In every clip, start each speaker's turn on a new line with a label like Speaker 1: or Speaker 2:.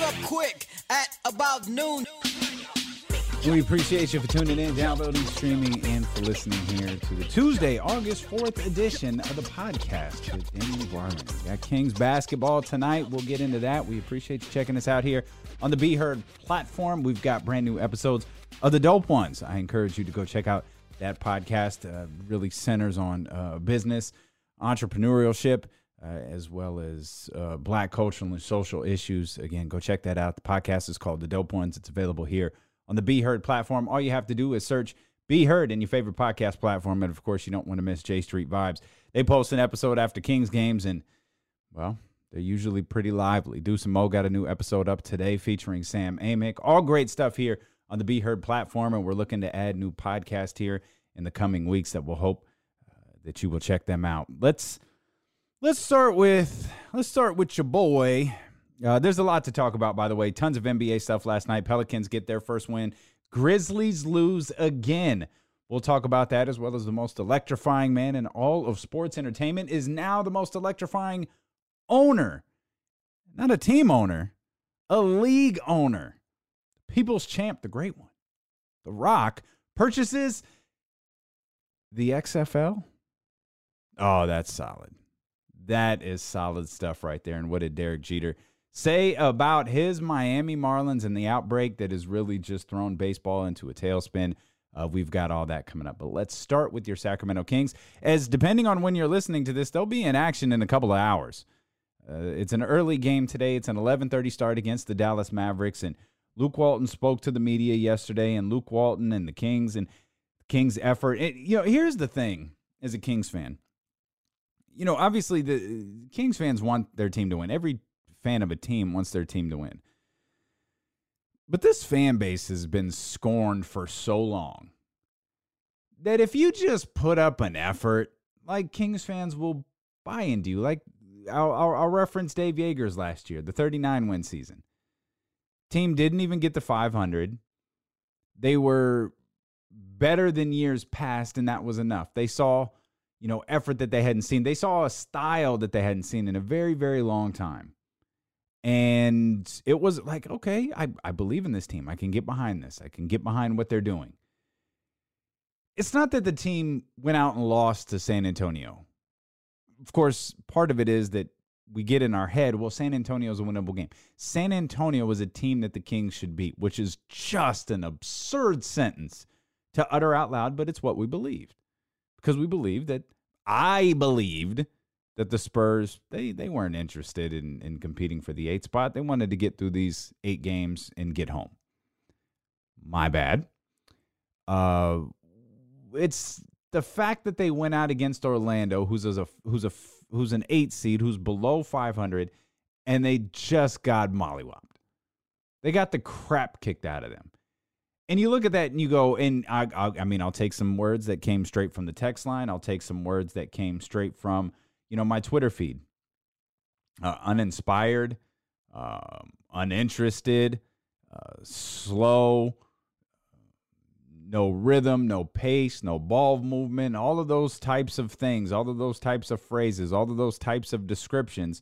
Speaker 1: up quick at about noon.
Speaker 2: We appreciate you for tuning in, downloading, streaming, and for listening here to the Tuesday, August 4th edition of the podcast with Damien Barling. We got Kings basketball tonight. We'll get into that. We appreciate you checking us out here on the Be Heard platform. We've got brand new episodes of the Dope Ones. I encourage you to go check out that podcast. Uh, really centers on uh, business, entrepreneurship, uh, as well as uh, black cultural and social issues. Again, go check that out. The podcast is called The Dope Ones. It's available here on the Be Heard platform. All you have to do is search Be Heard in your favorite podcast platform. And of course, you don't want to miss J Street Vibes. They post an episode after Kings games, and well, they're usually pretty lively. Deuce and Mo got a new episode up today featuring Sam Amick. All great stuff here on the Be Heard platform, and we're looking to add new podcast here in the coming weeks that we'll hope uh, that you will check them out. Let's let's start with let's start with your boy uh, there's a lot to talk about, by the way. Tons of NBA stuff last night. Pelicans get their first win. Grizzlies lose again. We'll talk about that as well as the most electrifying man in all of sports entertainment is now the most electrifying owner. Not a team owner, a league owner. People's champ, the great one. The Rock purchases the XFL. Oh, that's solid. That is solid stuff right there. And what did Derek Jeter say about his Miami Marlins and the outbreak that has really just thrown baseball into a tailspin. Uh, we've got all that coming up. But let's start with your Sacramento Kings, as depending on when you're listening to this, they'll be in action in a couple of hours. Uh, it's an early game today. It's an 11:30 start against the Dallas Mavericks, and Luke Walton spoke to the media yesterday. And Luke Walton and the Kings and Kings' effort. It, you know, here's the thing: as a Kings fan, you know, obviously the uh, Kings fans want their team to win. Every fan of a team wants their team to win. But this fan base has been scorned for so long that if you just put up an effort, like Kings fans will buy into you. Like I'll, I'll, I'll reference Dave Joerger's last year, the 39 win season. Team didn't even get to 500. They were better than years past, and that was enough. They saw, you know, effort that they hadn't seen. They saw a style that they hadn't seen in a very, very long time. And it was like, okay, I, I believe in this team. I can get behind this. I can get behind what they're doing. It's not that the team went out and lost to San Antonio. Of course, part of it is that we get in our head, well, San Antonio is a winnable game. San Antonio was a team that the Kings should beat, which is just an absurd sentence to utter out loud, but it's what we believed. Because we believed that I believed that the Spurs they they weren't interested in in competing for the eight spot. They wanted to get through these eight games and get home. My bad. Uh, it's the fact that they went out against Orlando, who's a who's a who's an eight seed, who's below 500, and they just got mollywopped. They got the crap kicked out of them. And you look at that and you go, and I, I, I mean, I'll take some words that came straight from the text line. I'll take some words that came straight from you know, my Twitter feed. Uh, uninspired, um, uninterested, uh, slow, no rhythm, no pace, no ball movement, all of those types of things, all of those types of phrases, all of those types of descriptions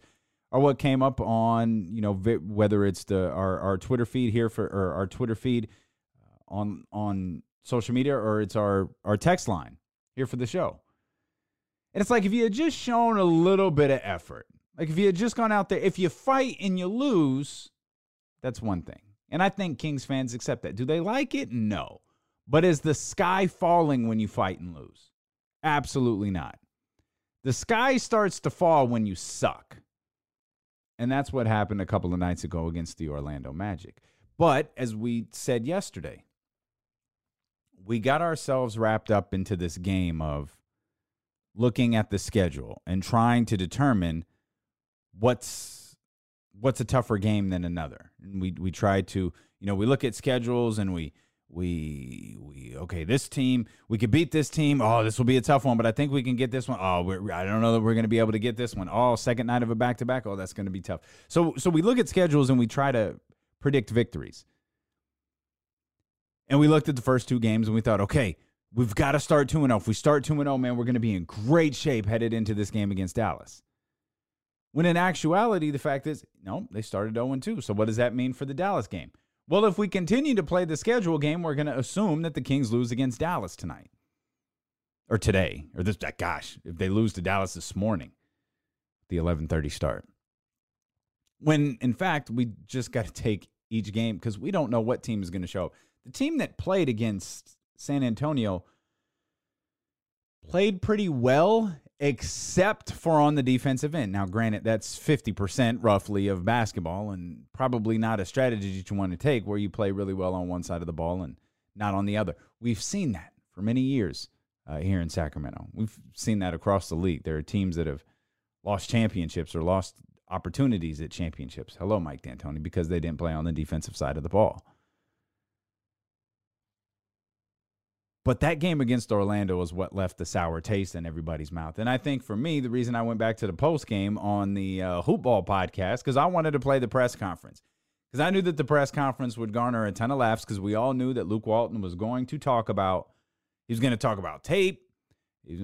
Speaker 2: are what came up on, you know, whether it's the our, our Twitter feed here for or our Twitter feed on on social media or it's our our text line here for the show. And it's like if you had just shown a little bit of effort, like if you had just gone out there, if you fight and you lose, that's one thing. And I think Kings fans accept that. Do they like it? No. But is the sky falling when you fight and lose? Absolutely not. The sky starts to fall when you suck. And that's what happened a couple of nights ago against the Orlando Magic. But as we said yesterday, we got ourselves wrapped up into this game of looking at the schedule and trying to determine what's what's a tougher game than another. And we we try to, you know, we look at schedules and we we we okay, this team, we could beat this team. Oh, this will be a tough one, but I think we can get this one. Oh, I don't know that we're going to be able to get this one. Oh, second night of a back to back. Oh, that's going to be tough. So so we look at schedules and we try to predict victories. And we looked at the first two games and we thought, okay, We've got to start 2 0. If we start 2 0, man, we're going to be in great shape headed into this game against Dallas. When in actuality, the fact is, no, they started 0 2. So what does that mean for the Dallas game? Well, if we continue to play the schedule game, we're going to assume that the Kings lose against Dallas tonight or today or this ah, gosh, if they lose to Dallas this morning, the 11:30 start. When in fact, we just got to take each game cuz we don't know what team is going to show up. The team that played against San Antonio played pretty well except for on the defensive end. Now, granted, that's 50% roughly of basketball and probably not a strategy that you want to take where you play really well on one side of the ball and not on the other. We've seen that for many years uh, here in Sacramento. We've seen that across the league. There are teams that have lost championships or lost opportunities at championships. Hello, Mike D'Antoni, because they didn't play on the defensive side of the ball. But that game against Orlando was what left the sour taste in everybody's mouth. And I think for me, the reason I went back to the post game on the uh, Hoopball podcast, because I wanted to play the press conference. Because I knew that the press conference would garner a ton of laughs because we all knew that Luke Walton was going to talk about, he was going to talk about tape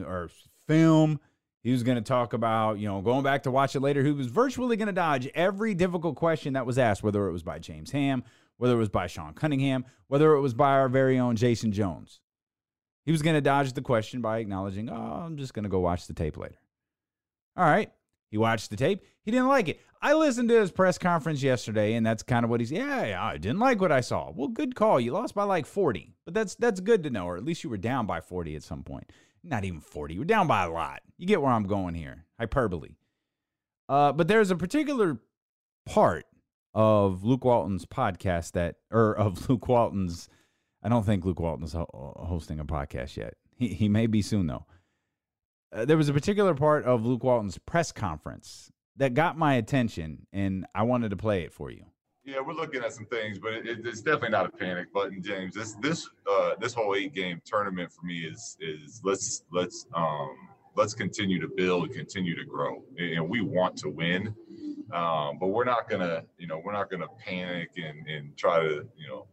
Speaker 2: or film. He was going to talk about, you know, going back to watch it later. He was virtually going to dodge every difficult question that was asked, whether it was by James Ham, whether it was by Sean Cunningham, whether it was by our very own Jason Jones. He was going to dodge the question by acknowledging, oh, I'm just going to go watch the tape later. All right. He watched the tape. He didn't like it. I listened to his press conference yesterday, and that's kind of what he's. Yeah, yeah, I didn't like what I saw. Well, good call. You lost by like 40, but that's that's good to know, or at least you were down by 40 at some point. Not even 40. You were down by a lot. You get where I'm going here. Hyperbole. Uh, but there's a particular part of Luke Walton's podcast that, or of Luke Walton's I don't think Luke Walton is ho- hosting a podcast yet. He, he may be soon, though. Uh, there was a particular part of Luke Walton's press conference that got my attention, and I wanted to play it for you.
Speaker 3: Yeah, we're looking at some things, but it, it's definitely not a panic button, James. This this uh, this whole eight game tournament for me is is let's let's um, let's continue to build, and continue to grow, and we want to win, um, but we're not gonna you know we're not gonna panic and and try to you know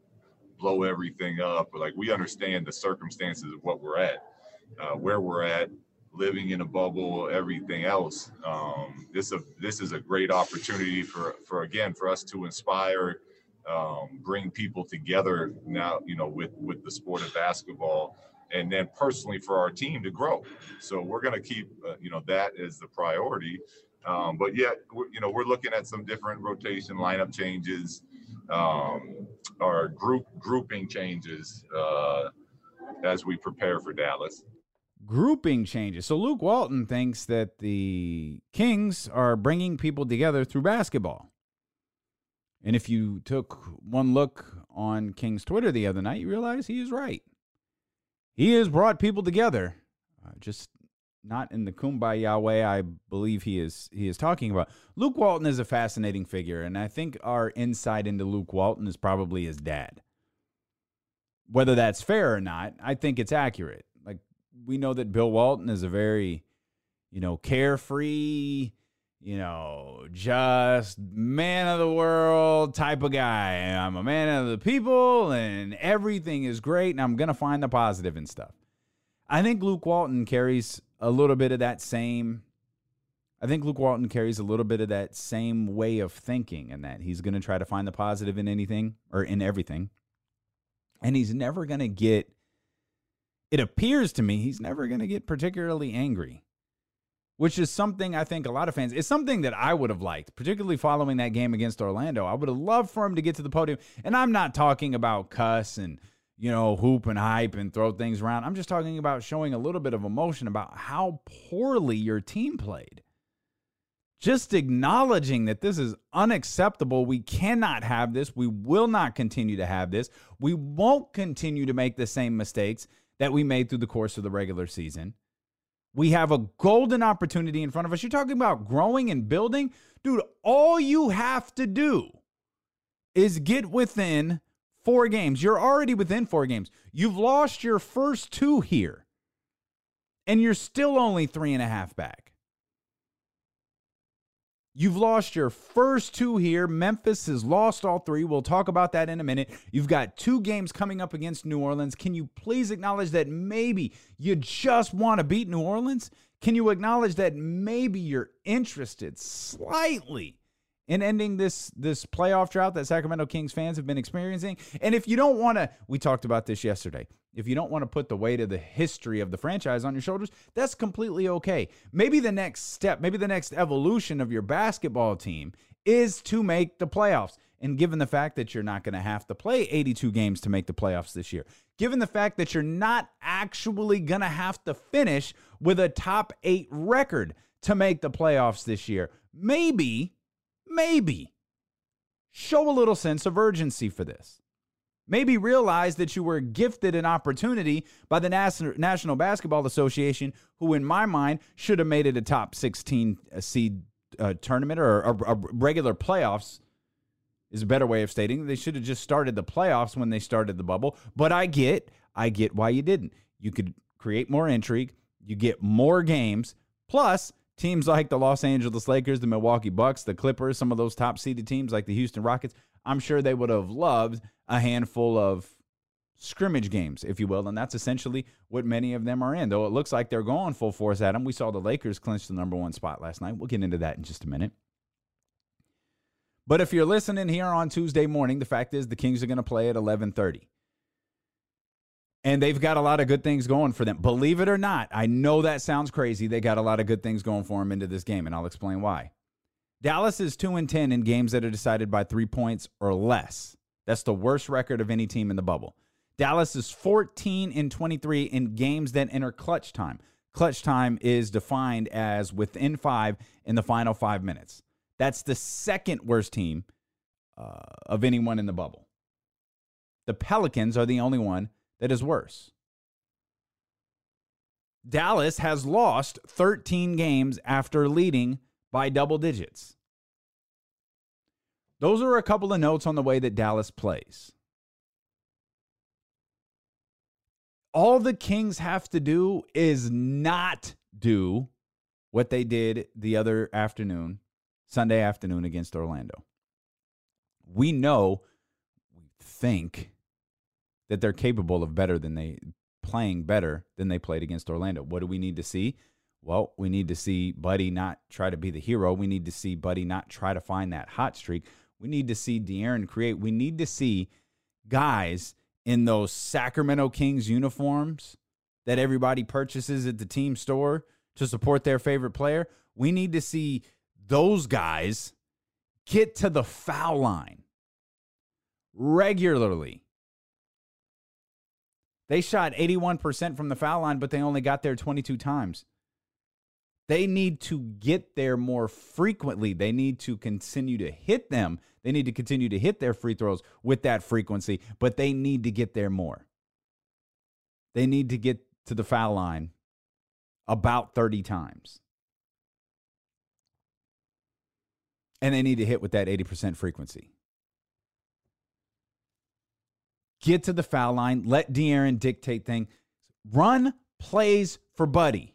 Speaker 3: blow everything up. But like we understand the circumstances of what we're at, uh, where we're at, living in a bubble, everything else. Um, this a this is a great opportunity for for again for us to inspire, um, bring people together now. You know, with with the sport of basketball. And then personally for our team to grow, so we're going to keep, uh, you know, that as the priority. Um, but yet, you know, we're looking at some different rotation lineup changes um, or group grouping changes uh, as we prepare for Dallas.
Speaker 2: Grouping changes. So Luke Walton thinks that the Kings are bringing people together through basketball. And if you took one look on King's Twitter the other night, you realize he is right. He has brought people together, uh, just not in the kumbaya way I believe he is he is talking about. Luke Walton is a fascinating figure, and I think our insight into Luke Walton is probably his dad. Whether that's fair or not, I think it's accurate. Like we know that Bill Walton is a very, you know, carefree, you know, just man of the world type of guy. I'm a man of the people and everything is great and I'm going to find the positive and stuff. I think Luke Walton carries a little bit of that same. I think Luke Walton carries a little bit of that same way of thinking, and that he's going to try to find the positive in anything or in everything, and he's never going to get. It appears to me he's never going to get particularly angry, which is something I think a lot of fans. It's something that I would have liked, particularly following that game against Orlando. I would have loved for him to get to the podium, and I'm not talking about cuss and you know, hoop and hype and throw things around. I'm just talking about showing a little bit of emotion about how poorly your team played. Just acknowledging that this is unacceptable. We cannot have this. We will not continue to have this. We won't continue to make the same mistakes that we made through the course of the regular season. We have a golden opportunity in front of us. You're talking about growing and building. Dude, all you have to do is get within four games. You're already within four games. You've lost your first two here, and you're still only three and a half back. You've lost your first two here. Memphis has lost all three. We'll talk about that in a minute. You've got two games coming up against New Orleans. Can you please acknowledge that maybe you just want to beat New Orleans? Can you acknowledge that maybe you're interested slightly in ending this this playoff drought that Sacramento Kings fans have been experiencing? And if you don't want to, we talked about this yesterday. If you don't want to put the weight of the history of the franchise on your shoulders, that's completely okay. Maybe the next step, maybe the next evolution of your basketball team is to make the playoffs. And given the fact that you're not going to have to play 82 games to make the playoffs this year, given the fact that you're not actually going to have to finish with a top eight record to make the playoffs this year, maybe, maybe show a little sense of urgency for this. Maybe realize that you were gifted an opportunity by the National Basketball Association, who, in my mind, should have made it a top 16 uh, seed uh, tournament or a, a regular playoffs is a better way of stating. They should have just started the playoffs when they started the bubble. But I get, I get why you didn't. You could create more intrigue. You get more games. Plus, teams like the Los Angeles Lakers, the Milwaukee Bucks, the Clippers, some of those top seeded teams like the Houston Rockets, I'm sure they would have loved a handful of scrimmage games, if you will. And that's essentially what many of them are in. Though it looks like they're going full force at them. We saw the Lakers clinch the number one spot last night. We'll get into that in just a minute. But if you're listening here on Tuesday morning, the fact is the Kings are going to play at 11:30. And they've got a lot of good things going for them. Believe it or not, I know that sounds crazy. They got a lot of good things going for them into this game, and I'll explain why. Dallas is 2 and 10 in games that are decided by 3 points or less. That's the worst record of any team in the bubble. Dallas is 14 and 23 in games that enter clutch time. Clutch time is defined as within 5 in the final 5 minutes. That's the second worst team uh, of anyone in the bubble. The Pelicans are the only one that is worse. Dallas has lost 13 games after leading by double digits. Those are a couple of notes on the way that Dallas plays. All the Kings have to do is not do what they did the other afternoon Sunday afternoon against Orlando. We know, we think that they're capable of better than they playing better than they played against Orlando. What do we need to see? Well, we need to see Buddy not try to be the hero. We need to see Buddy not try to find that hot streak. We need to see De'Aaron create. We need to see guys in those Sacramento Kings uniforms that everybody purchases at the team store to support their favorite player. We need to see those guys get to the foul line regularly. They shot 81% from the foul line, but they only got there 22 times. They need to get there more frequently. They need to continue to hit them. They need to continue to hit their free throws with that frequency, but they need to get there more. They need to get to the foul line about 30 times. and they need to hit with that 80% frequency. Get to the foul line, let De'Aaron dictate thing. Run plays for Buddy.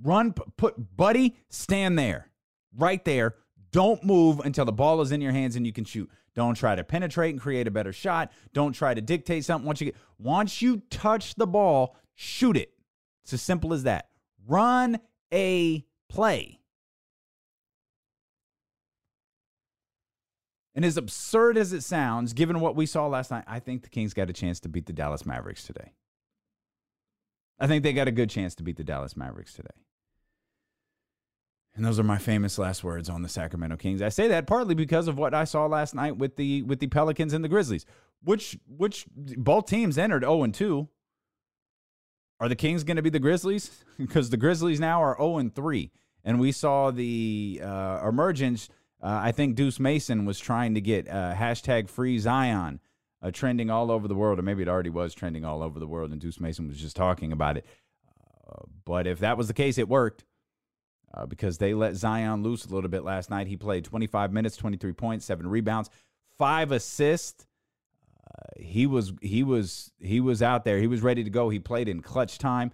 Speaker 2: Run, put Buddy, stand there, right there. Don't move until the ball is in your hands and you can shoot. Don't try to penetrate and create a better shot. Don't try to dictate something. Once you get, once you touch the ball, shoot it. It's as simple as that. Run a play. And as absurd as it sounds, given what we saw last night, I think the Kings got a chance to beat the Dallas Mavericks today. I think they got a good chance to beat the Dallas Mavericks today. And those are my famous last words on the Sacramento Kings. I say that partly because of what I saw last night with the with the Pelicans and the Grizzlies, which which both teams entered 0 and 2. Are the Kings going to be the Grizzlies? because the Grizzlies now are 0 and 3, and we saw the uh, emergence uh, I think Deuce Mason was trying to get uh, hashtag free Zion uh, trending all over the world, or maybe it already was trending all over the world, and Deuce Mason was just talking about it. Uh, but if that was the case, it worked uh, because they let Zion loose a little bit last night. He played 25 minutes, 23 points, seven rebounds, five assists. Uh, he was he was he was out there. He was ready to go. He played in clutch time.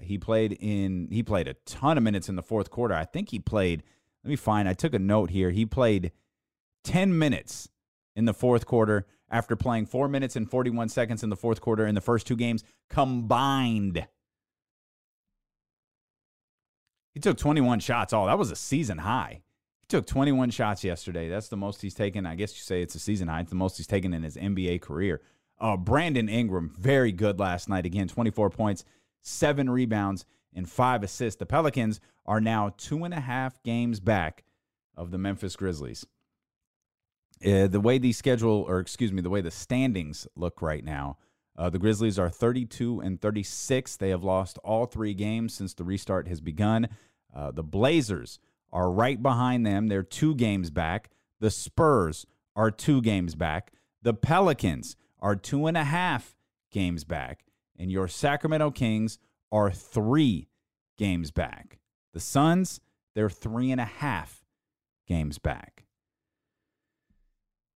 Speaker 2: he played in he played a ton of minutes in the fourth quarter. I think he played let me find. I took a note here. He played 10 minutes in the fourth quarter after playing 4 minutes and 41 seconds in the fourth quarter in the first two games combined. He took 21 shots. All that was a season high. He took 21 shots yesterday. That's the most he's taken. I guess you say it's a season high. It's the most he's taken in his NBA career. Uh, Brandon Ingram, very good last night. Again, 24 points, seven rebounds, and five assists. The Pelicans are now two and a half games back of the Memphis Grizzlies. Uh, the way the schedule, or excuse me, the way the standings look right now, uh, the Grizzlies are 32 and 36. They have lost all three games since the restart has begun. Uh, the Blazers are right behind them. They're two games back. The Spurs are two games back. The Pelicans are two and a half games back. And your Sacramento Kings are three games back. The Suns, they're three and a half games back.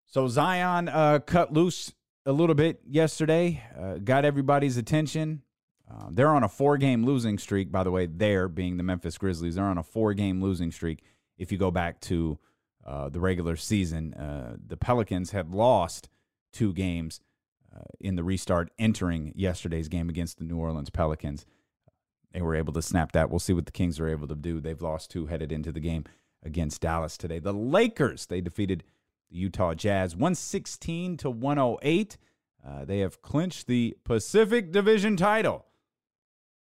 Speaker 2: So Zion uh, cut loose a little bit yesterday, uh, got everybody's attention. Uh, they're on a four game losing streak, by the way, they're being the Memphis Grizzlies. They're on a four game losing streak. If you go back to uh, the regular season, uh, the Pelicans had lost two games uh, in the restart entering yesterday's game against the New Orleans Pelicans. They were able to snap that. We'll see what the Kings are able to do. They've lost two headed into the game against Dallas today. The Lakers, they defeated the Utah Jazz 116 to 108. Uh, they have clinched the Pacific Division title,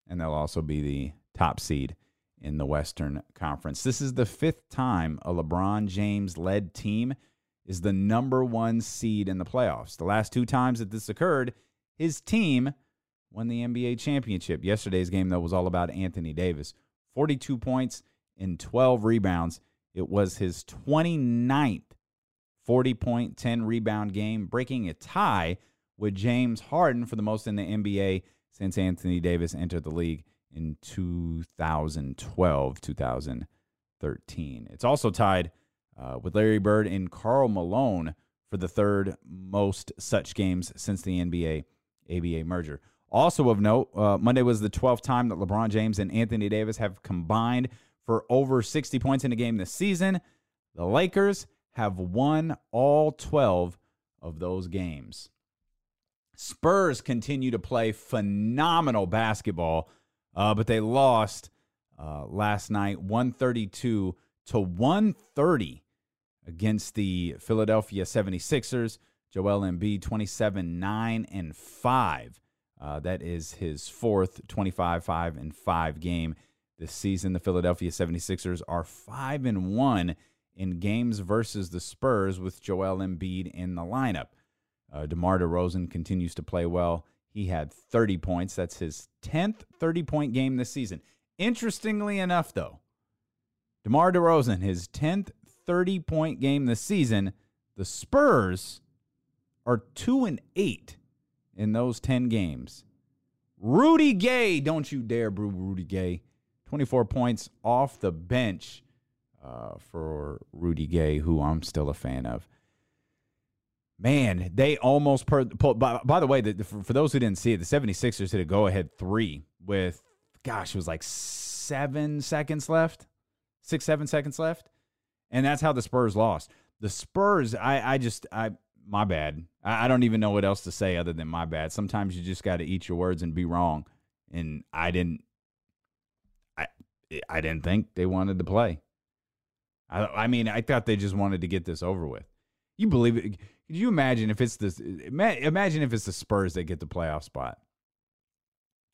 Speaker 2: and they'll also be the top seed in the Western Conference. This is the fifth time a LeBron James led team is the number one seed in the playoffs. The last two times that this occurred, his team won the NBA championship. Yesterday's game, though, was all about Anthony Davis 42 points and 12 rebounds. It was his 29th 40 point, 10 rebound game, breaking a tie with James Harden for the most in the NBA since Anthony Davis entered the league in 2012, 2013. It's also tied uh, with Larry Bird and Karl Malone for the third most such games since the NBA ABA merger. Also of note, uh, Monday was the 12th time that LeBron James and Anthony Davis have combined for over 60 points in a game this season. The Lakers have won all 12 of those games. Spurs continue to play phenomenal basketball, uh, but they lost uh, last night 132 to 130 against the Philadelphia 76ers. Joel Embiid 27 9 and 5. Uh, that is his fourth 25 5 and 5 game this season. The Philadelphia 76ers are 5 and 1 in games versus the Spurs with Joel Embiid in the lineup. Uh, DeMar DeRozan continues to play well. He had 30 points. That's his 10th 30 point game this season. Interestingly enough, though, DeMar DeRozan, his 10th 30 point game this season, the Spurs are 2 and 8 in those 10 games. Rudy Gay, don't you dare brew Rudy Gay. 24 points off the bench uh, for Rudy Gay, who I'm still a fan of. Man, they almost per, pulled. By, by the way, the, for, for, those who didn't see it, the 76ers hit a go ahead three with, gosh, it was like seven seconds left, six, seven seconds left. And that's how the Spurs lost. The Spurs, I, I just, I, my bad. I, I don't even know what else to say other than my bad. Sometimes you just got to eat your words and be wrong. And I didn't, I, I didn't think they wanted to play. I, I mean, I thought they just wanted to get this over with. You believe it? Could you imagine if it's this? Imagine if it's the Spurs that get the playoff spot.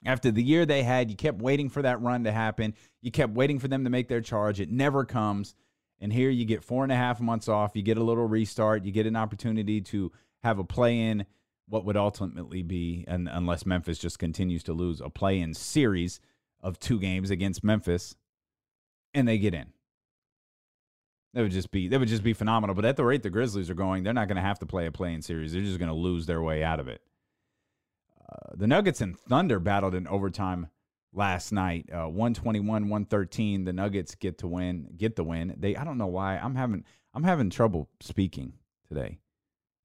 Speaker 2: After the year they had, you kept waiting for that run to happen. You kept waiting for them to make their charge. It never comes. And here you get four and a half months off. You get a little restart. You get an opportunity to have a play in what would ultimately be, and unless Memphis just continues to lose, a play in series of two games against Memphis, and they get in. That would just be that would just be phenomenal. But at the rate the Grizzlies are going, they're not going to have to play a playing series. They're just going to lose their way out of it. Uh, the Nuggets and Thunder battled in overtime last night, uh, 121-113. The Nuggets get to win, get the win. They I don't know why I'm having I'm having trouble speaking today.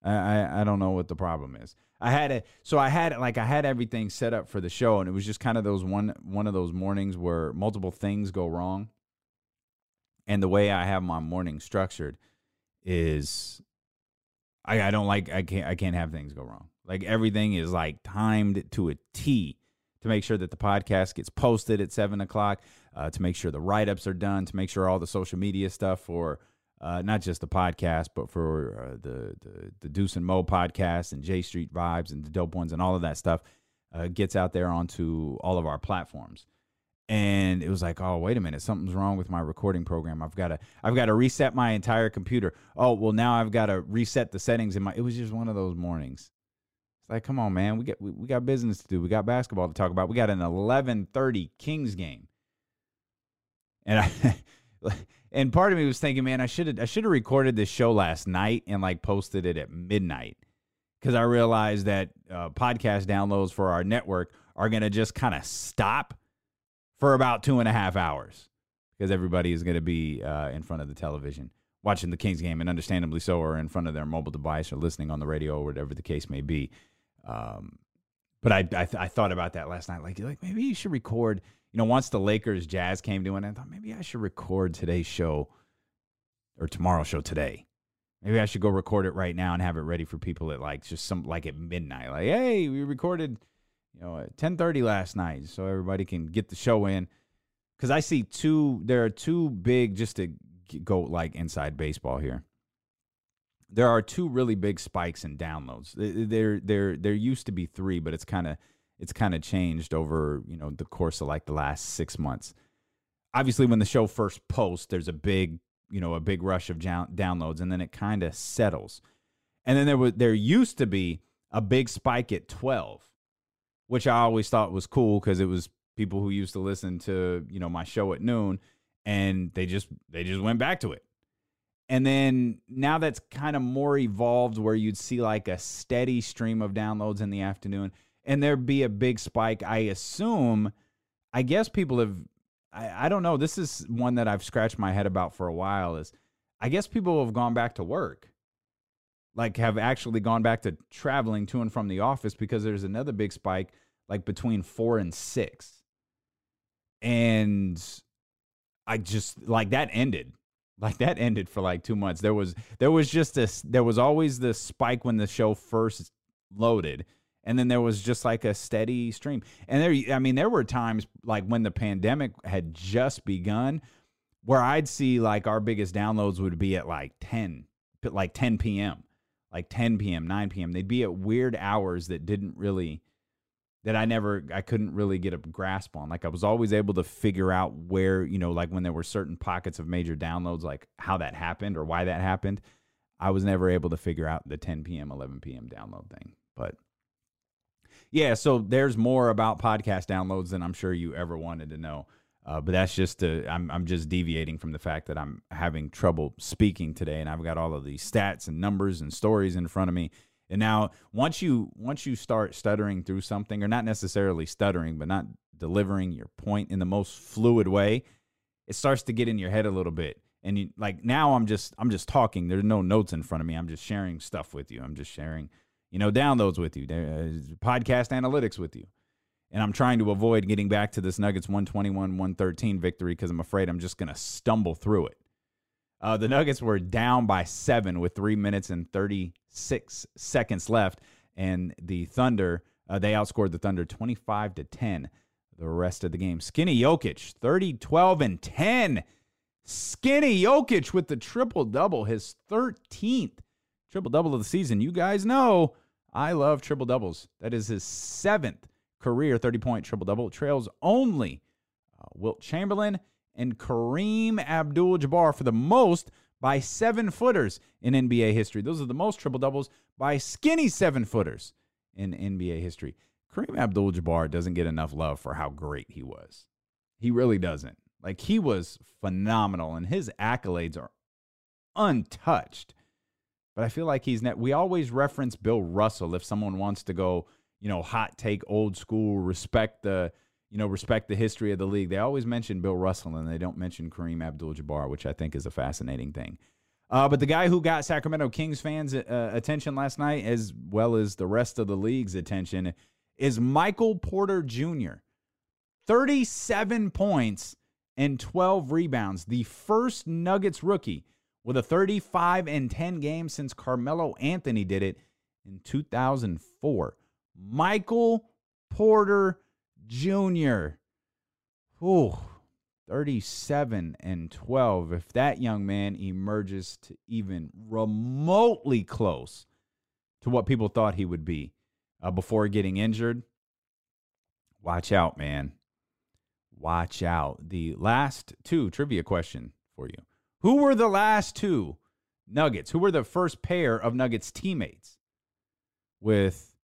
Speaker 2: I, I, I don't know what the problem is. I had it so I had like I had everything set up for the show, and it was just kind of those one one of those mornings where multiple things go wrong and the way I have my morning structured is I, I don't like I can't I can't have things go wrong. Like everything is like timed to a T to make sure that the podcast gets posted at seven o'clock, uh, to make sure the write ups are done, to make sure all the social media stuff for uh, not just the podcast, but for uh, the, the the Deuce and Mo podcast and J Street Vibes and the Dope Ones and all of that stuff uh, gets out there onto all of our platforms. And it was like, oh, wait a minute, something's wrong with my recording program. I've got to, I've got to reset my entire computer. Oh, well, now I've got to reset the settings in my. It was just one of those mornings. It's like, come on, man, we got we, we got business to do. We got basketball to talk about. We got an eleven thirty Kings game, and I. and part of me was thinking, man, I should have I should have recorded this show last night and like posted it at midnight because I realized that uh, podcast downloads for our network are going to just kind of stop for about two and a half hours because everybody is going to be uh, in front of the television watching the Kings game, and understandably so, or in front of their mobile device or listening on the radio or whatever the case may be. Um, but I I, I, thought about that last night, like like maybe you should record. You know, once the Lakers Jazz came to an end, I thought maybe I should record today's show or tomorrow's show today. Maybe I should go record it right now and have it ready for people at like just some like at midnight. Like, hey, we recorded you know, at 10:30 last night, so everybody can get the show in. Because I see two, there are two big, just to go like inside baseball here. There are two really big spikes in downloads. There, there, there used to be three, but it's kind of, it's kind of changed over, you know, the course of like the last six months. Obviously, when the show first posts, there's a big, you know, a big rush of downloads, and then it kind of settles. And then there was, there used to be a big spike at 12 which I always thought was cool because it was people who used to listen to you know my show at noon, and they just they just went back to it. And then now that's kind of more evolved where you'd see like a steady stream of downloads in the afternoon and there'd be a big spike. I assume, I guess people have, I, I don't know. This is one that I've scratched my head about for a while is I guess people have gone back to work like have actually gone back to traveling to and from the office because there's another big spike like between four and six. And I just like that ended. Like that ended for like two months. There was there was just this there was always this spike when the show first loaded. And then there was just like a steady stream. And there I mean, there were times like when the pandemic had just begun where I'd see like our biggest downloads would be at like 10, like 10 p.m like 10 p.m., 9 p.m. They'd be at weird hours that didn't really that I never I couldn't really get a grasp on. Like I was always able to figure out where, you know, like when there were certain pockets of major downloads like how that happened or why that happened. I was never able to figure out the 10 p.m., 11 p.m. download thing. But yeah, so there's more about podcast downloads than I'm sure you ever wanted to know. Uh, but that's just i I'm I'm just deviating from the fact that I'm having trouble speaking today, and I've got all of these stats and numbers and stories in front of me. And now once you once you start stuttering through something, or not necessarily stuttering, but not delivering your point in the most fluid way, it starts to get in your head a little bit. And you, like now, I'm just I'm just talking. There's no notes in front of me. I'm just sharing stuff with you. I'm just sharing, you know, downloads with you, uh, podcast analytics with you and I'm trying to avoid getting back to this Nuggets 121 113 victory because I'm afraid I'm just going to stumble through it. Uh, the Nuggets were down by seven with three minutes and 36 seconds left, and the Thunder uh, they outscored the Thunder 25 to 10 the rest of the game. Skinny Jokic 30, 12, and 10. Skinny Jokic with the triple double, his 13th triple double of the season. You guys know I love triple doubles. That is his seventh career 30 point triple double. Trails only uh, Wilt Chamberlain and Kareem Abdul Jabbar for the most by seven footers in NBA history. Those are the most triple doubles by skinny seven footers in NBA history. Kareem Abdul Jabbar doesn't get enough love for how great he was. He really doesn't. Like, he was phenomenal, and his accolades are untouched. But I feel like he's net. We always reference Bill Russell if someone wants to go you know, hot take, old school, respect the, you know, respect the history of the league. They always mention Bill Russell and they don't mention Kareem Abdul-Jabbar, which I think is a fascinating thing. Uh, but the guy who got Sacramento Kings fans' uh, attention last night, as well as the rest of the league's attention, is Michael Porter Jr. 37 points and 12 rebounds. The first Nuggets rookie with a 35 and 10 game since Carmelo Anthony did it in 2004. Michael Porter Jr. Ooh, 37 and 12. If that young man emerges to even remotely close to what people thought he would be uh, before getting injured, watch out, man. Watch out. The last two trivia question for you. Who were the last two Nuggets? Who were the first pair of Nuggets teammates with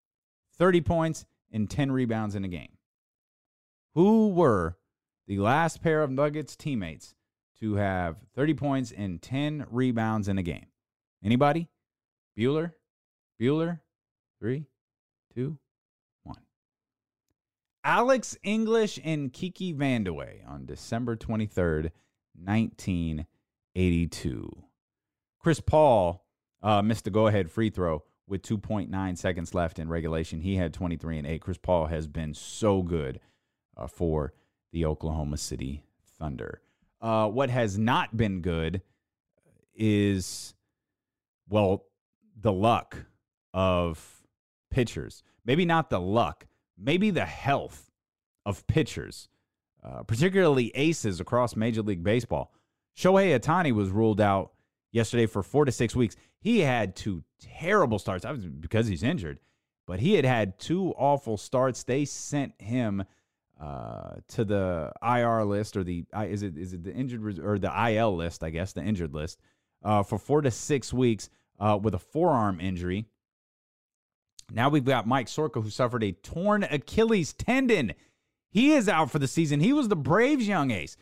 Speaker 2: 30 points and 10 rebounds in a game? Who were the last pair of Nuggets teammates to have 30 points and 10 rebounds in a game? Anybody? Bueller? Bueller? Three, two, one. Alex English and Kiki Vandeweghe on December 23rd, 1982. Chris Paul uh, missed a go ahead free throw with 2.9 seconds left in regulation. He had 23 and 8. Chris Paul has been so good uh, for the Oklahoma City Thunder. Uh, what has not been good is, well, the luck of pitchers. Maybe not the luck, maybe the health of pitchers, uh, particularly aces across Major League Baseball. Shohei Ohtani was ruled out yesterday for four to six weeks. He had two terrible starts. Because he's injured, but he had had two awful starts. They sent him uh, to the IR list or the is it is it the injured or the IL list? I guess the injured list uh, for four to six weeks uh, with a forearm injury. Now we've got Mike Soroka who suffered a torn Achilles tendon. He is out for the season. He was the Braves' young ace.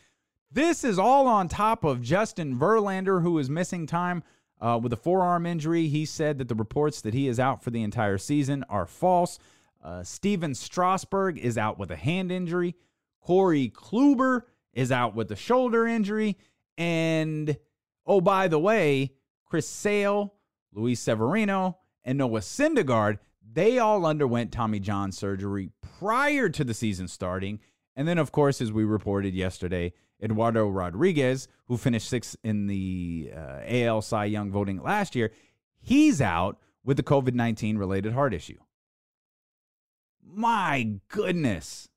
Speaker 2: This is all on top of Justin Verlander, who is missing time uh, with a forearm injury. He said that the reports that he is out for the entire season are false. Uh, Stephen Strasburg is out with a hand injury. Corey Kluber is out with a shoulder injury. And oh, by the way, Chris Sale, Luis Severino, and Noah Syndergaard, they all underwent Tommy John surgery prior to the season starting. And then, of course, as we reported yesterday, Eduardo Rodriguez, who finished sixth in the uh, AL Cy Young voting last year, he's out with the COVID 19 related heart issue. My goodness.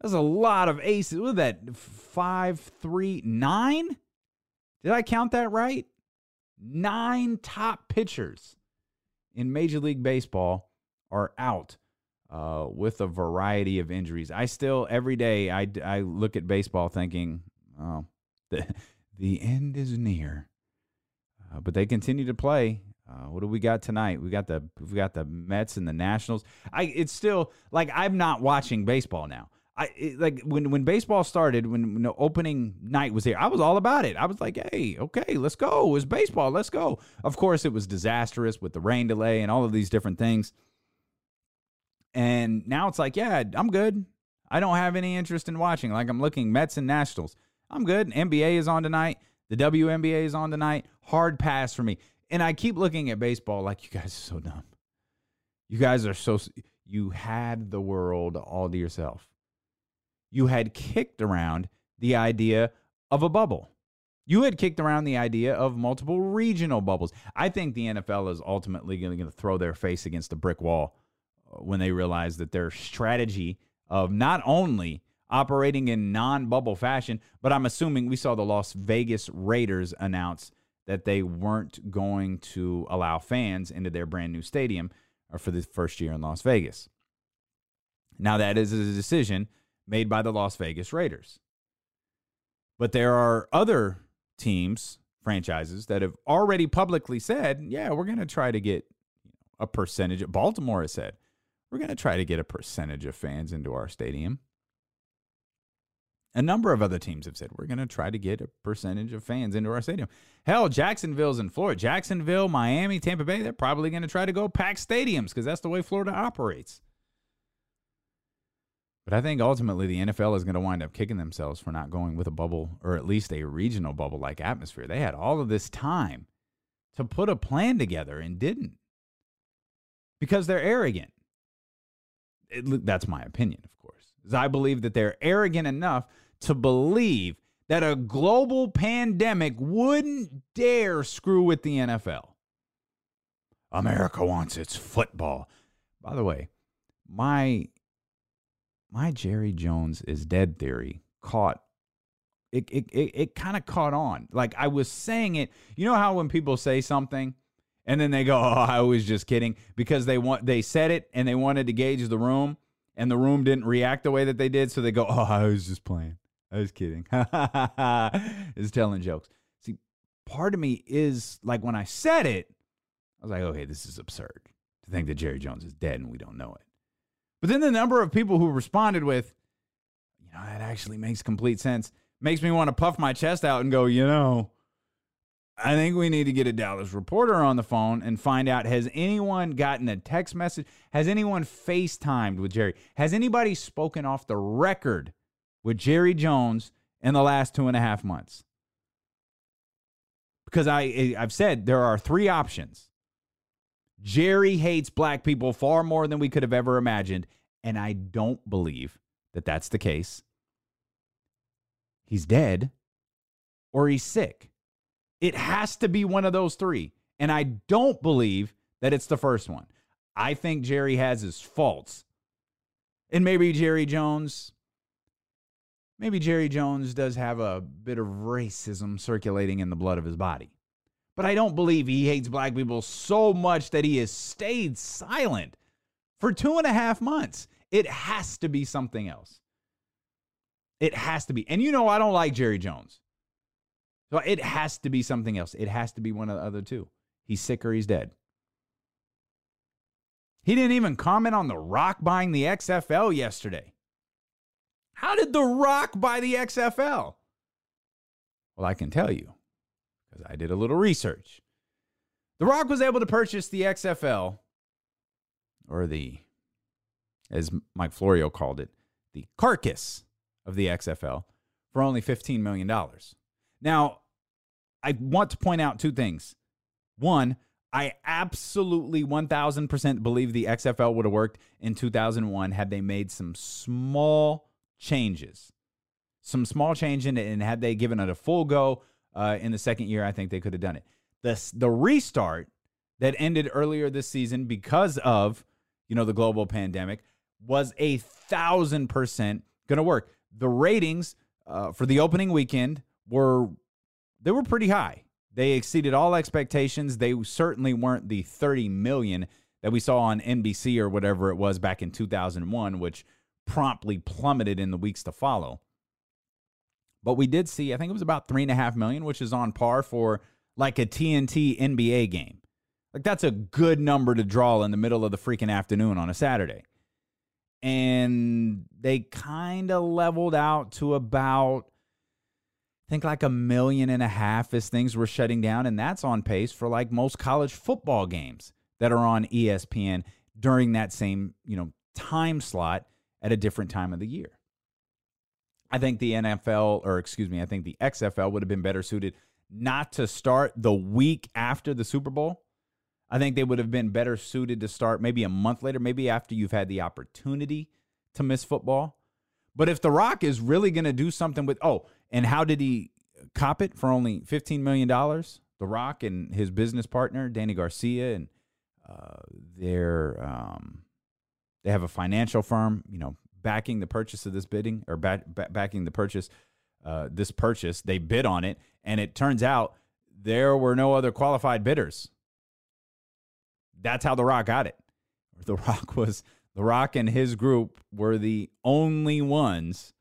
Speaker 2: That's a lot of aces. What that? Five, three, nine? Did I count that right? Nine top pitchers in Major League Baseball are out uh, with a variety of injuries. I still every day I, I look at baseball thinking, oh, the the end is near. Uh, but they continue to play. Uh, what do we got tonight? We got the we got the Mets and the Nationals. I it's still like I'm not watching baseball now. I it, like when when baseball started when, when the opening night was here. I was all about it. I was like, hey, okay, let's go. It's baseball. Let's go. Of course, it was disastrous with the rain delay and all of these different things. And now it's like, yeah, I'm good. I don't have any interest in watching. Like I'm looking Mets and Nationals. I'm good. NBA is on tonight. The WNBA is on tonight. Hard pass for me. And I keep looking at baseball like you guys are so dumb. You guys are so you had the world all to yourself. You had kicked around the idea of a bubble. You had kicked around the idea of multiple regional bubbles. I think the NFL is ultimately going to throw their face against the brick wall uh, when they realize that their strategy of not only operating in non bubble fashion, but I'm assuming we saw the Las Vegas Raiders announce that they weren't going to allow fans into their brand new stadium uh, for the first year in Las Vegas. Now, that is a decision made by the Las Vegas Raiders. But there are other teams, franchises, that have already publicly said, yeah, we're going to try to get a percentage. Baltimore has said, we're going to try to get a percentage of fans into our stadium. A number of other teams have said we're going to try to get a percentage of fans into our stadium. Hell, Jacksonville's in Florida. Jacksonville, Miami, Tampa Bay, they're probably going to try to go pack stadiums because that's the way Florida operates. But I think ultimately the NFL is going to wind up kicking themselves for not going with a bubble or at least a regional bubble like atmosphere. They had all of this time to put a plan together and didn't because they're arrogant it, that's my opinion, of course. I believe that they're arrogant enough to believe that a global pandemic wouldn't dare screw with the NFL. America wants its football. By the way, my my Jerry Jones is dead theory caught it it it, it kind of caught on. Like I was saying it, you know how when people say something and then they go, "Oh, I was just kidding," because they want they said it and they wanted to gauge the room and the room didn't react the way that they did, so they go, "Oh, I was just playing. I was kidding." is telling jokes. See, part of me is like when I said it, I was like, "Okay, this is absurd to think that Jerry Jones is dead and we don't know it." But then the number of people who responded with, "You know, that actually makes complete sense." Makes me want to puff my chest out and go, "You know, I think we need to get a Dallas reporter on the phone and find out has anyone gotten a text message? Has anyone FaceTimed with Jerry? Has anybody spoken off the record with Jerry Jones in the last two and a half months? Because I, I've said there are three options. Jerry hates black people far more than we could have ever imagined. And I don't believe that that's the case. He's dead or he's sick. It has to be one of those three. And I don't believe that it's the first one. I think Jerry has his faults. And maybe Jerry Jones, maybe Jerry Jones does have a bit of racism circulating in the blood of his body. But I don't believe he hates black people so much that he has stayed silent for two and a half months. It has to be something else. It has to be. And you know, I don't like Jerry Jones. So it has to be something else. It has to be one of the other two. He's sick or he's dead. He didn't even comment on The Rock buying the XFL yesterday. How did The Rock buy the XFL? Well, I can tell you because I did a little research. The Rock was able to purchase the XFL, or the, as Mike Florio called it, the carcass of the XFL for only $15 million. Now, I want to point out two things. One, I absolutely 1000% believe the XFL would have worked in 2001 had they made some small changes. Some small change in it, and had they given it a full go uh, in the second year, I think they could have done it. The, the restart that ended earlier this season because of you know the global pandemic was a thousand percent going to work. The ratings uh, for the opening weekend were they were pretty high. They exceeded all expectations. They certainly weren't the 30 million that we saw on NBC or whatever it was back in 2001, which promptly plummeted in the weeks to follow. But we did see, I think it was about three and a half million, which is on par for like a TNT NBA game. Like that's a good number to draw in the middle of the freaking afternoon on a Saturday. And they kind of leveled out to about I think like a million and a half as things were shutting down. And that's on pace for like most college football games that are on ESPN during that same, you know, time slot at a different time of the year. I think the NFL, or excuse me, I think the XFL would have been better suited not to start the week after the Super Bowl. I think they would have been better suited to start maybe a month later, maybe after you've had the opportunity to miss football. But if The Rock is really going to do something with, oh, and how did he cop it for only $15 million? The Rock and his business partner, Danny Garcia, and uh, they're, um, they have a financial firm, you know, backing the purchase of this bidding or back, back, backing the purchase, uh, this purchase. They bid on it, and it turns out there were no other qualified bidders. That's how The Rock got it. The Rock was The Rock and his group were the only ones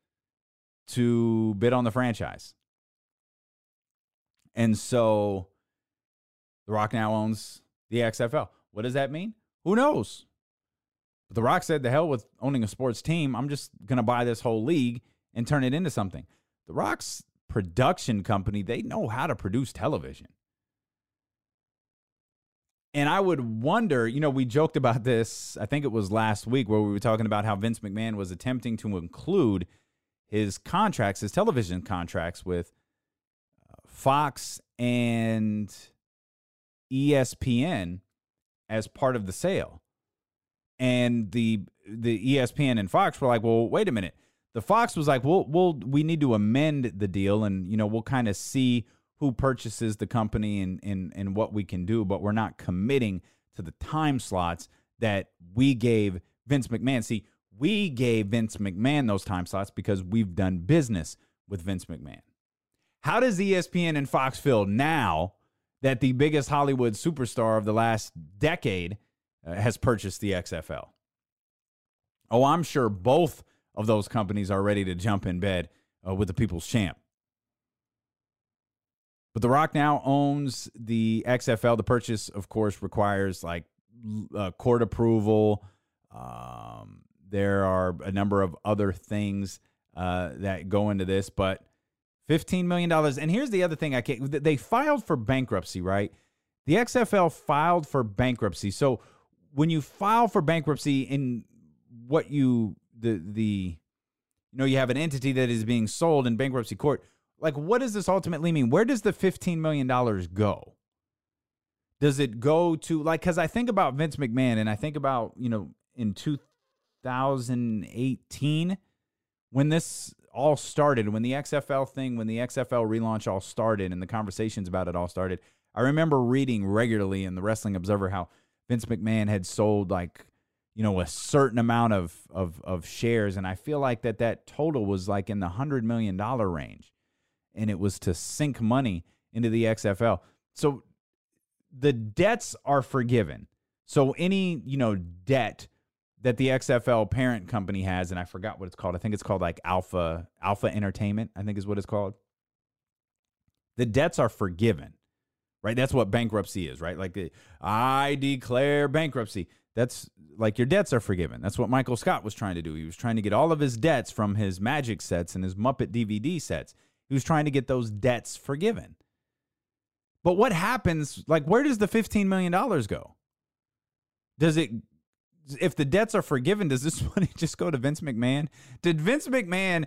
Speaker 2: to bid on the franchise. And so The Rock now owns the XFL. What does that mean? Who knows? But The Rock said, the hell with owning a sports team. I'm just going to buy this whole league and turn it into something. The Rock's production company, they know how to produce television. And I would wonder, you know, we joked about this, I think it was last week, where we were talking about how Vince McMahon was attempting to include his contracts, his television contracts with uh, Fox and ESPN as part of the sale. And the the ESPN and Fox were like, "Well, wait a minute." The Fox was like, "Well, we'll we need to amend the deal and, you know, we'll kind of see who purchases the company and and and what we can do, but we're not committing to the time slots that we gave Vince McMahon. See, We gave Vince McMahon those time slots because we've done business with Vince McMahon. How does ESPN and Fox feel now that the biggest Hollywood superstar of the last decade has purchased the XFL? Oh, I'm sure both of those companies are ready to jump in bed uh, with the people's champ. But The Rock now owns the XFL. The purchase, of course, requires like uh, court approval. Um, there are a number of other things uh, that go into this, but $15 million. And here's the other thing I can't, they filed for bankruptcy, right? The XFL filed for bankruptcy. So when you file for bankruptcy in what you, the, the, you know, you have an entity that is being sold in bankruptcy court. Like, what does this ultimately mean? Where does the $15 million go? Does it go to, like, because I think about Vince McMahon and I think about, you know, in 2018, when this all started, when the XFL thing, when the XFL relaunch all started and the conversations about it all started, I remember reading regularly in the Wrestling Observer how Vince McMahon had sold like you know a certain amount of of of shares and I feel like that that total was like in the 100 million dollar range and it was to sink money into the XFL. So the debts are forgiven. So any, you know, debt that the XFL parent company has, and I forgot what it's called. I think it's called like Alpha Alpha Entertainment. I think is what it's called. The debts are forgiven, right? That's what bankruptcy is, right? Like I declare bankruptcy. That's like your debts are forgiven. That's what Michael Scott was trying to do. He was trying to get all of his debts from his Magic sets and his Muppet DVD sets. He was trying to get those debts forgiven. But what happens? Like, where does the $15 million go? Does it if the debts are forgiven, does this money just go to Vince McMahon? Did Vince McMahon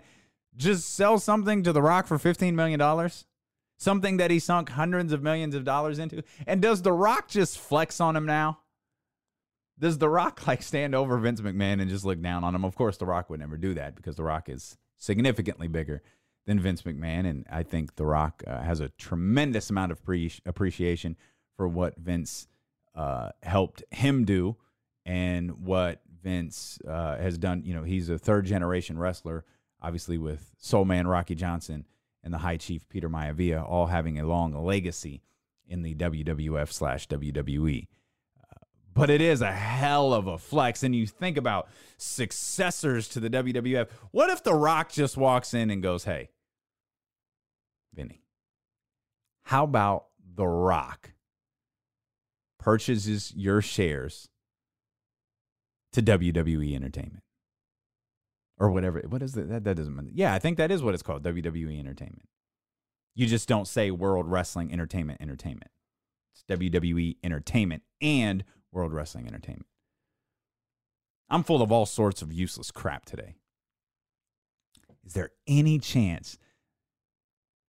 Speaker 2: just sell something to The Rock for $15 million? Something that he sunk hundreds of millions of dollars into? And does The Rock just flex on him now? Does The Rock like stand over Vince McMahon and just look down on him? Of course, The Rock would never do that because The Rock is significantly bigger than Vince McMahon. And I think The Rock uh, has a tremendous amount of pre- appreciation for what Vince uh, helped him do and what Vince uh, has done. You know, he's a third generation wrestler, obviously with Soul Man Rocky Johnson and the High Chief Peter Maivia, all having a long legacy in the WWF slash WWE. Uh, but it is a hell of a flex. And you think about successors to the WWF. What if The Rock just walks in and goes, Hey, Vinny, how about The Rock purchases your shares to WWE Entertainment or whatever. What is it? That, that doesn't mean. Yeah, I think that is what it's called WWE Entertainment. You just don't say World Wrestling Entertainment Entertainment. It's WWE Entertainment and World Wrestling Entertainment. I'm full of all sorts of useless crap today. Is there any chance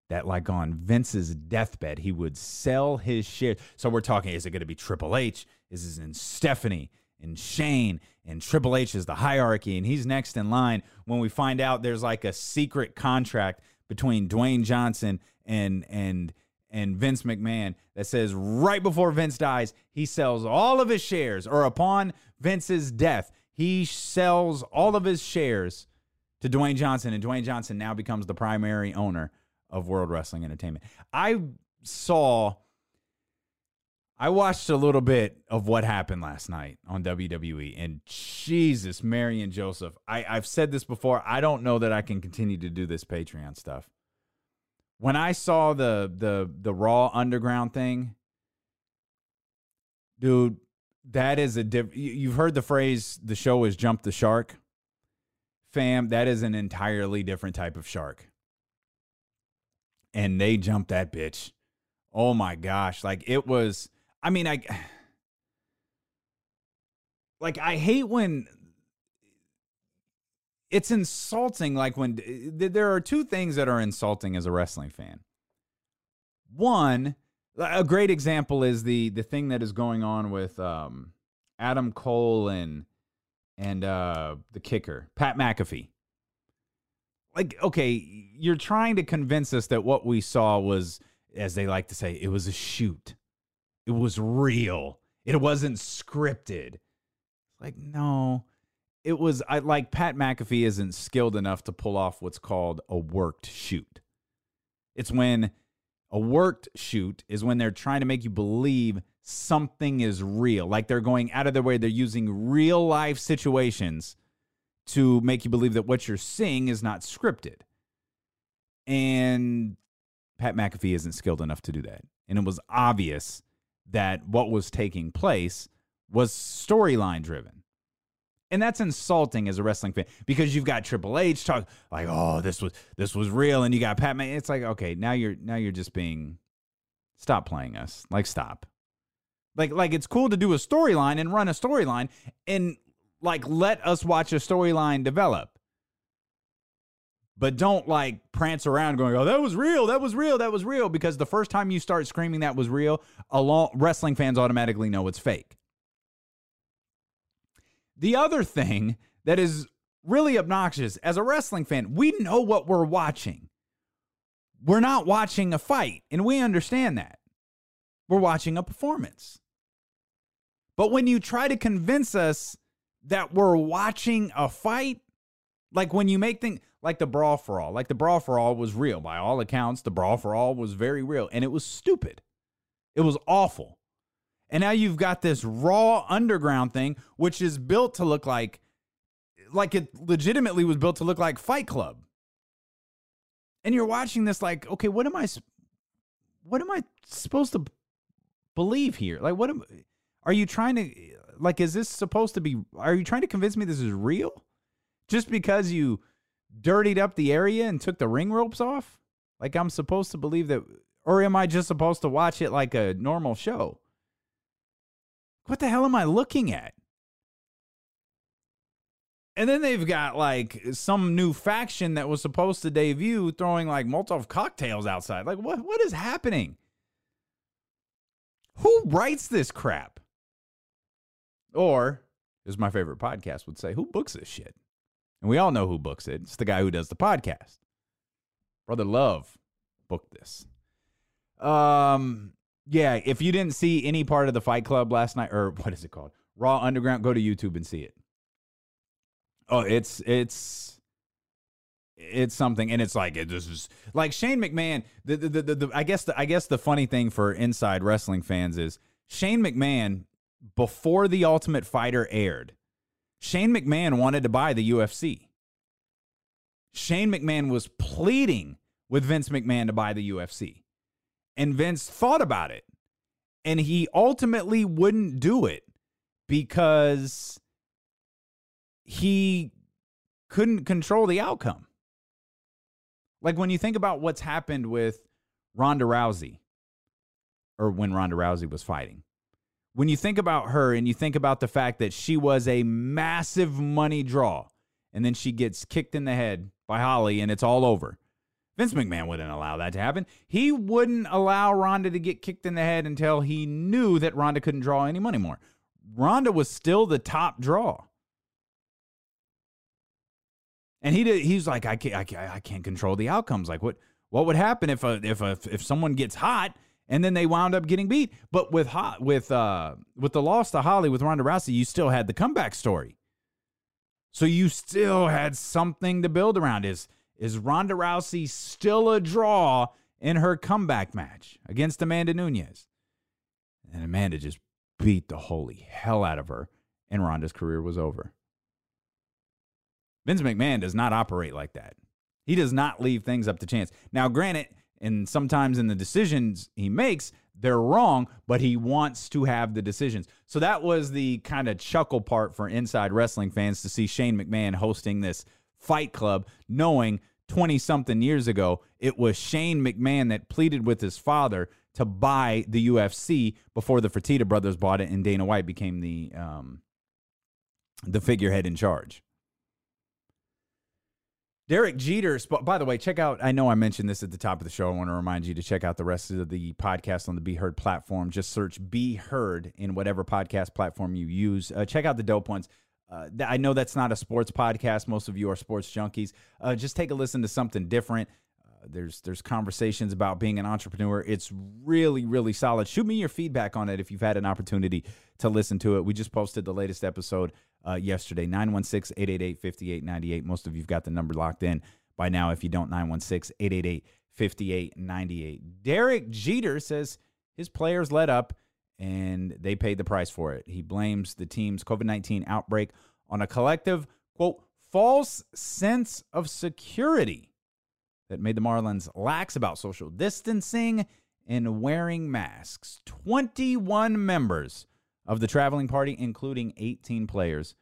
Speaker 2: that, like on Vince's deathbed, he would sell his shares? So we're talking, is it going to be Triple H? Is it in Stephanie? And Shane and Triple H is the hierarchy and he's next in line when we find out there's like a secret contract between Dwayne Johnson and and and Vince McMahon that says right before Vince dies, he sells all of his shares or upon Vince's death, he sells all of his shares to Dwayne Johnson and Dwayne Johnson now becomes the primary owner of World Wrestling Entertainment. I saw I watched a little bit of what happened last night on WWE, and Jesus, Mary and Joseph. I, I've said this before. I don't know that I can continue to do this Patreon stuff. When I saw the the the Raw Underground thing, dude, that is a diff. You've heard the phrase "the show is jump the shark." Fam, that is an entirely different type of shark, and they jumped that bitch. Oh my gosh, like it was I mean, I like I hate when it's insulting like when there are two things that are insulting as a wrestling fan. One, a great example is the the thing that is going on with um, Adam Cole and and uh, the kicker Pat McAfee. Like, okay, you're trying to convince us that what we saw was, as they like to say, it was a shoot. It was real. It wasn't scripted. Like, no. it was I like Pat McAfee isn't skilled enough to pull off what's called a worked shoot. It's when a worked shoot is when they're trying to make you believe something is real. Like they're going out of their way, they're using real life situations to make you believe that what you're seeing is not scripted. And Pat McAfee isn't skilled enough to do that. And it was obvious that what was taking place was storyline driven. And that's insulting as a wrestling fan because you've got Triple H talk like, "Oh, this was this was real," and you got Pat. It's like, okay, now you're now you're just being, stop playing us. Like, stop. Like, like it's cool to do a storyline and run a storyline and like let us watch a storyline develop. But don't like prance around going, "Oh, that was real. That was real. That was real." Because the first time you start screaming that was real, along wrestling fans automatically know it's fake. The other thing that is really obnoxious as a wrestling fan, we know what we're watching. We're not watching a fight, and we understand that. We're watching a performance. But when you try to convince us that we're watching a fight, like when you make things like the brawl for all, like the brawl for all was real. By all accounts, the brawl for all was very real, and it was stupid. It was awful. And now you've got this raw underground thing, which is built to look like, like it legitimately was built to look like Fight Club. And you're watching this like, okay, what am I, what am I supposed to believe here? Like, what am, are you trying to, like, is this supposed to be, are you trying to convince me this is real? Just because you dirtied up the area and took the ring ropes off? Like, I'm supposed to believe that, or am I just supposed to watch it like a normal show? What the hell am I looking at? And then they've got like some new faction that was supposed to debut throwing like Molotov cocktails outside. Like what what is happening? Who writes this crap? Or, as my favorite podcast would say, who books this shit? And we all know who books it. It's the guy who does the podcast. Brother Love booked this. Um yeah, if you didn't see any part of the Fight Club last night, or what is it called? Raw Underground, go to YouTube and see it. Oh, it's it's it's something, and it's like this is like Shane McMahon. The the, the, the I guess the I guess the funny thing for inside wrestling fans is Shane McMahon before the Ultimate Fighter aired, Shane McMahon wanted to buy the UFC. Shane McMahon was pleading with Vince McMahon to buy the UFC. And Vince thought about it. And he ultimately wouldn't do it because he couldn't control the outcome. Like when you think about what's happened with Ronda Rousey, or when Ronda Rousey was fighting, when you think about her and you think about the fact that she was a massive money draw, and then she gets kicked in the head by Holly and it's all over. Vince McMahon wouldn't allow that to happen. He wouldn't allow Ronda to get kicked in the head until he knew that Ronda couldn't draw any money more. Ronda was still the top draw. And he did, he's like, I can't, I can't, I can't control the outcomes. Like, what, what would happen if a, if a, if someone gets hot and then they wound up getting beat? But with hot, with, uh, with the loss to Holly with Ronda Rousey, you still had the comeback story. So you still had something to build around. Is is Ronda Rousey still a draw in her comeback match against Amanda Nunes? And Amanda just beat the holy hell out of her, and Ronda's career was over. Vince McMahon does not operate like that. He does not leave things up to chance. Now, granted, and sometimes in the decisions he makes, they're wrong, but he wants to have the decisions. So that was the kind of chuckle part for inside wrestling fans to see Shane McMahon hosting this fight club, knowing 20 something years ago, it was Shane McMahon that pleaded with his father to buy the UFC before the Fertitta brothers bought it and Dana White became the um, the figurehead in charge. Derek Jeter, by the way, check out. I know I mentioned this at the top of the show. I want to remind you to check out the rest of the podcast on the Be Heard platform. Just search Be Heard in whatever podcast platform you use. Uh, check out the dope ones. Uh, I know that's not a sports podcast. Most of you are sports junkies. Uh, just take a listen to something different. Uh, there's there's conversations about being an entrepreneur. It's really really solid. Shoot me your feedback on it if you've had an opportunity to listen to it. We just posted the latest episode uh, yesterday 916-888-5898. Most of you've got the number locked in by now. If you don't 916-888-5898. Derek Jeter says his players let up and they paid the price for it. He blames the team's COVID-19 outbreak on a collective quote false sense of security that made the Marlins lax about social distancing and wearing masks. 21 members of the traveling party, including 18 players,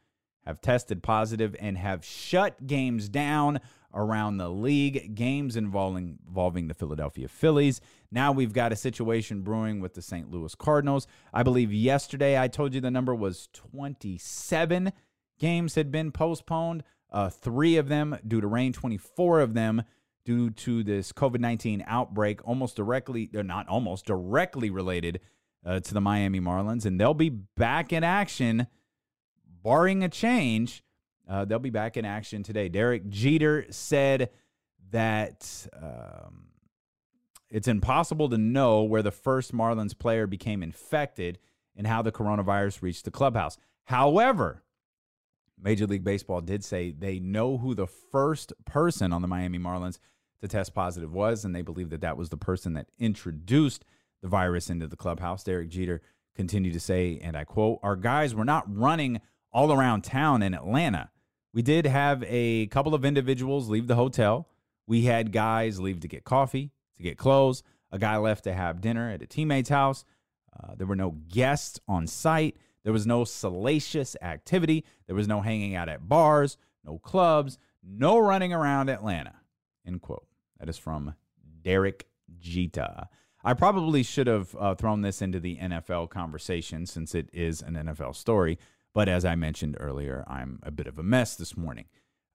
Speaker 2: have tested positive and have shut games down around the league, games involving, involving the Philadelphia Phillies. Now we've got a situation brewing with the St. Louis Cardinals. I believe yesterday I told you the number was 27 games had been postponed, uh, three of them due to rain, 24 of them due to this COVID 19 outbreak, almost directly, not almost directly related uh, to the Miami Marlins. And they'll be back in action, barring a change. Uh, they'll be back in action today. Derek Jeter said that um, it's impossible to know where the first Marlins player became infected and how the coronavirus reached the clubhouse. However, Major League Baseball did say they know who the first person on the Miami Marlins to test positive was, and they believe that that was the person that introduced the virus into the clubhouse. Derek Jeter continued to say, and I quote, Our guys were not running all around town in Atlanta. We did have a couple of individuals leave the hotel. We had guys leave to get coffee, to get clothes. A guy left to have dinner at a teammate's house. Uh, there were no guests on site. There was no salacious activity. There was no hanging out at bars, no clubs, no running around Atlanta. End quote. That is from Derek Jeter. I probably should have uh, thrown this into the NFL conversation since it is an NFL story. But as I mentioned earlier, I'm a bit of a mess this morning.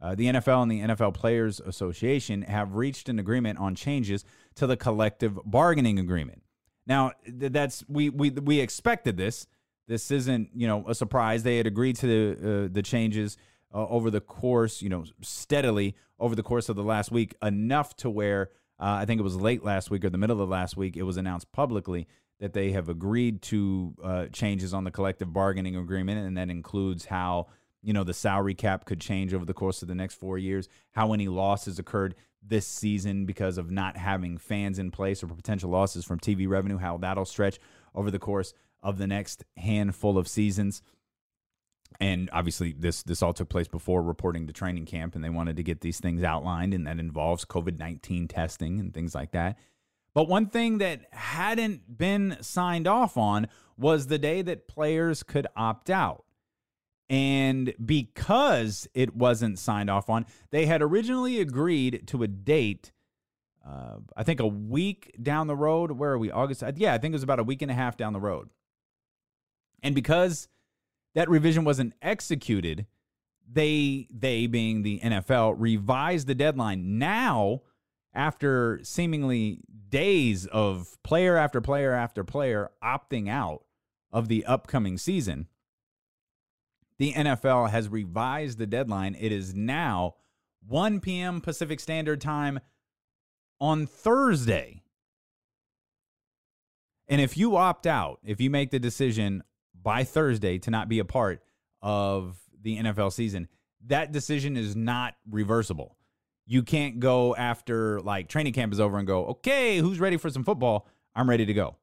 Speaker 2: Uh, the NFL and the NFL Players Association have reached an agreement on changes to the collective bargaining agreement. Now, that's we we we expected this. This isn't you know a surprise. They had agreed to the uh, the changes uh, over the course, you know, steadily over the course of the last week, enough to where uh, I think it was late last week or the middle of last week, it was announced publicly that they have agreed to uh, changes on the collective bargaining agreement, and that includes how you know the salary cap could change over the course of the next four years, how any losses occurred this season because of not having fans in place or potential losses from TV revenue, how that'll stretch over the course of the next handful of seasons and obviously this this all took place before reporting to training camp and they wanted to get these things outlined and that involves covid-19 testing and things like that. But one thing that hadn't been signed off on was the day that players could opt out. And because it wasn't signed off on they had originally agreed to a date uh, i think a week down the road. Where are we? August yeah i think it was about a week and a half down the road. And because that revision wasn't executed, they they being the NFL revised the deadline now after seemingly days of player after player after player opting out of the upcoming season. The NFL has revised the deadline. It is now 1 p.m. Pacific Standard Time on Thursday. And if you opt out, if you make the decision by Thursday to not be a part of the NFL season, that decision is not reversible. You can't go after like training camp is over and go, okay, who's ready for some football? I'm ready to go.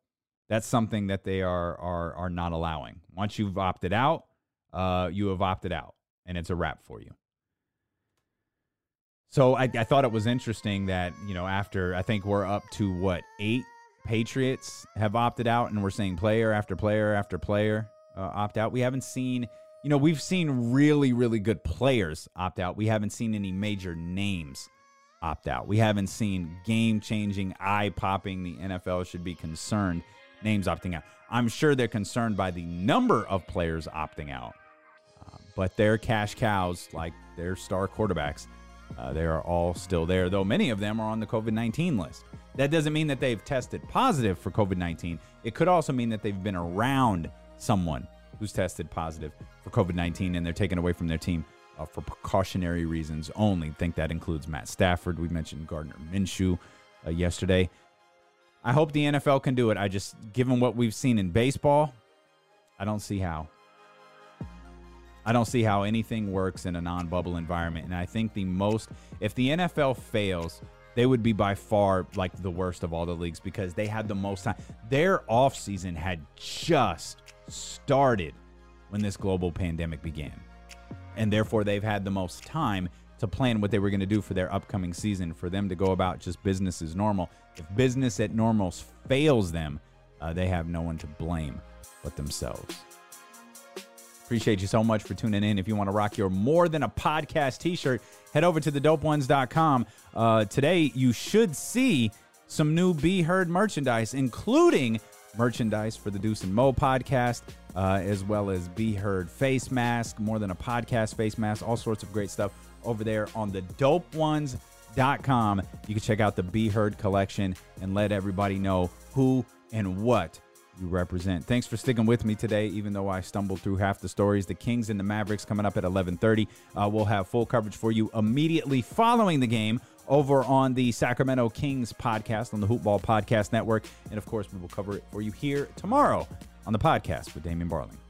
Speaker 2: That's something that they are are are not allowing. Once you've opted out, uh, you have opted out, and it's a wrap for you. So I, I thought it was interesting that you know after I think we're up to what eight Patriots have opted out, and we're seeing player after player after player uh, opt out. We haven't seen, you know, we've seen really, really good players opt out. We haven't seen any major names opt out. We haven't seen game changing, eye popping, the NFL should be concerned names opting out. I'm sure they're concerned by the number of players opting out, uh, but their cash cows, like their star quarterbacks, uh, they are all still there, though many of them are on the COVID 19 list. That doesn't mean that they've tested positive for COVID 19. It could also mean that they've been around someone who's tested positive for COVID 19 and they're taken away from their team uh, for precautionary reasons only. I think that includes Matt Stafford. We mentioned Gardner Minshew uh, yesterday. I hope the NFL can do it. I just, given what we've seen in baseball, I don't see how. I don't see how anything works in a non bubble environment. And I think the most, if the NFL fails, they would be by far like the worst of all the leagues because they had the most time. Their offseason had just started when this global pandemic began. And therefore, they've had the most time to plan what they were going to do for their upcoming season, for them to go about just business as normal. If business at normals fails them, uh, they have no one to blame but themselves. Appreciate you so much for tuning in. If you want to rock your more than a podcast t shirt, head over to thedopeones.com. Uh, today, you should see some new Be Heard merchandise, including merchandise for the Deuce and Mo podcast, uh, as well as Be Heard face mask, more than a podcast face mask, all sorts of great stuff over there on the dopeones.com. You can check out the Be Heard collection and let everybody know who and what you represent. Thanks for sticking with me today, even though I stumbled through half the stories. The Kings and the Mavericks coming up at 11:30. Uh, we'll have full coverage for you immediately following the game over on the Sacramento Kings podcast on the Hoopball Podcast Network, and of course, we will cover it for you here tomorrow on the podcast with Damien Barling.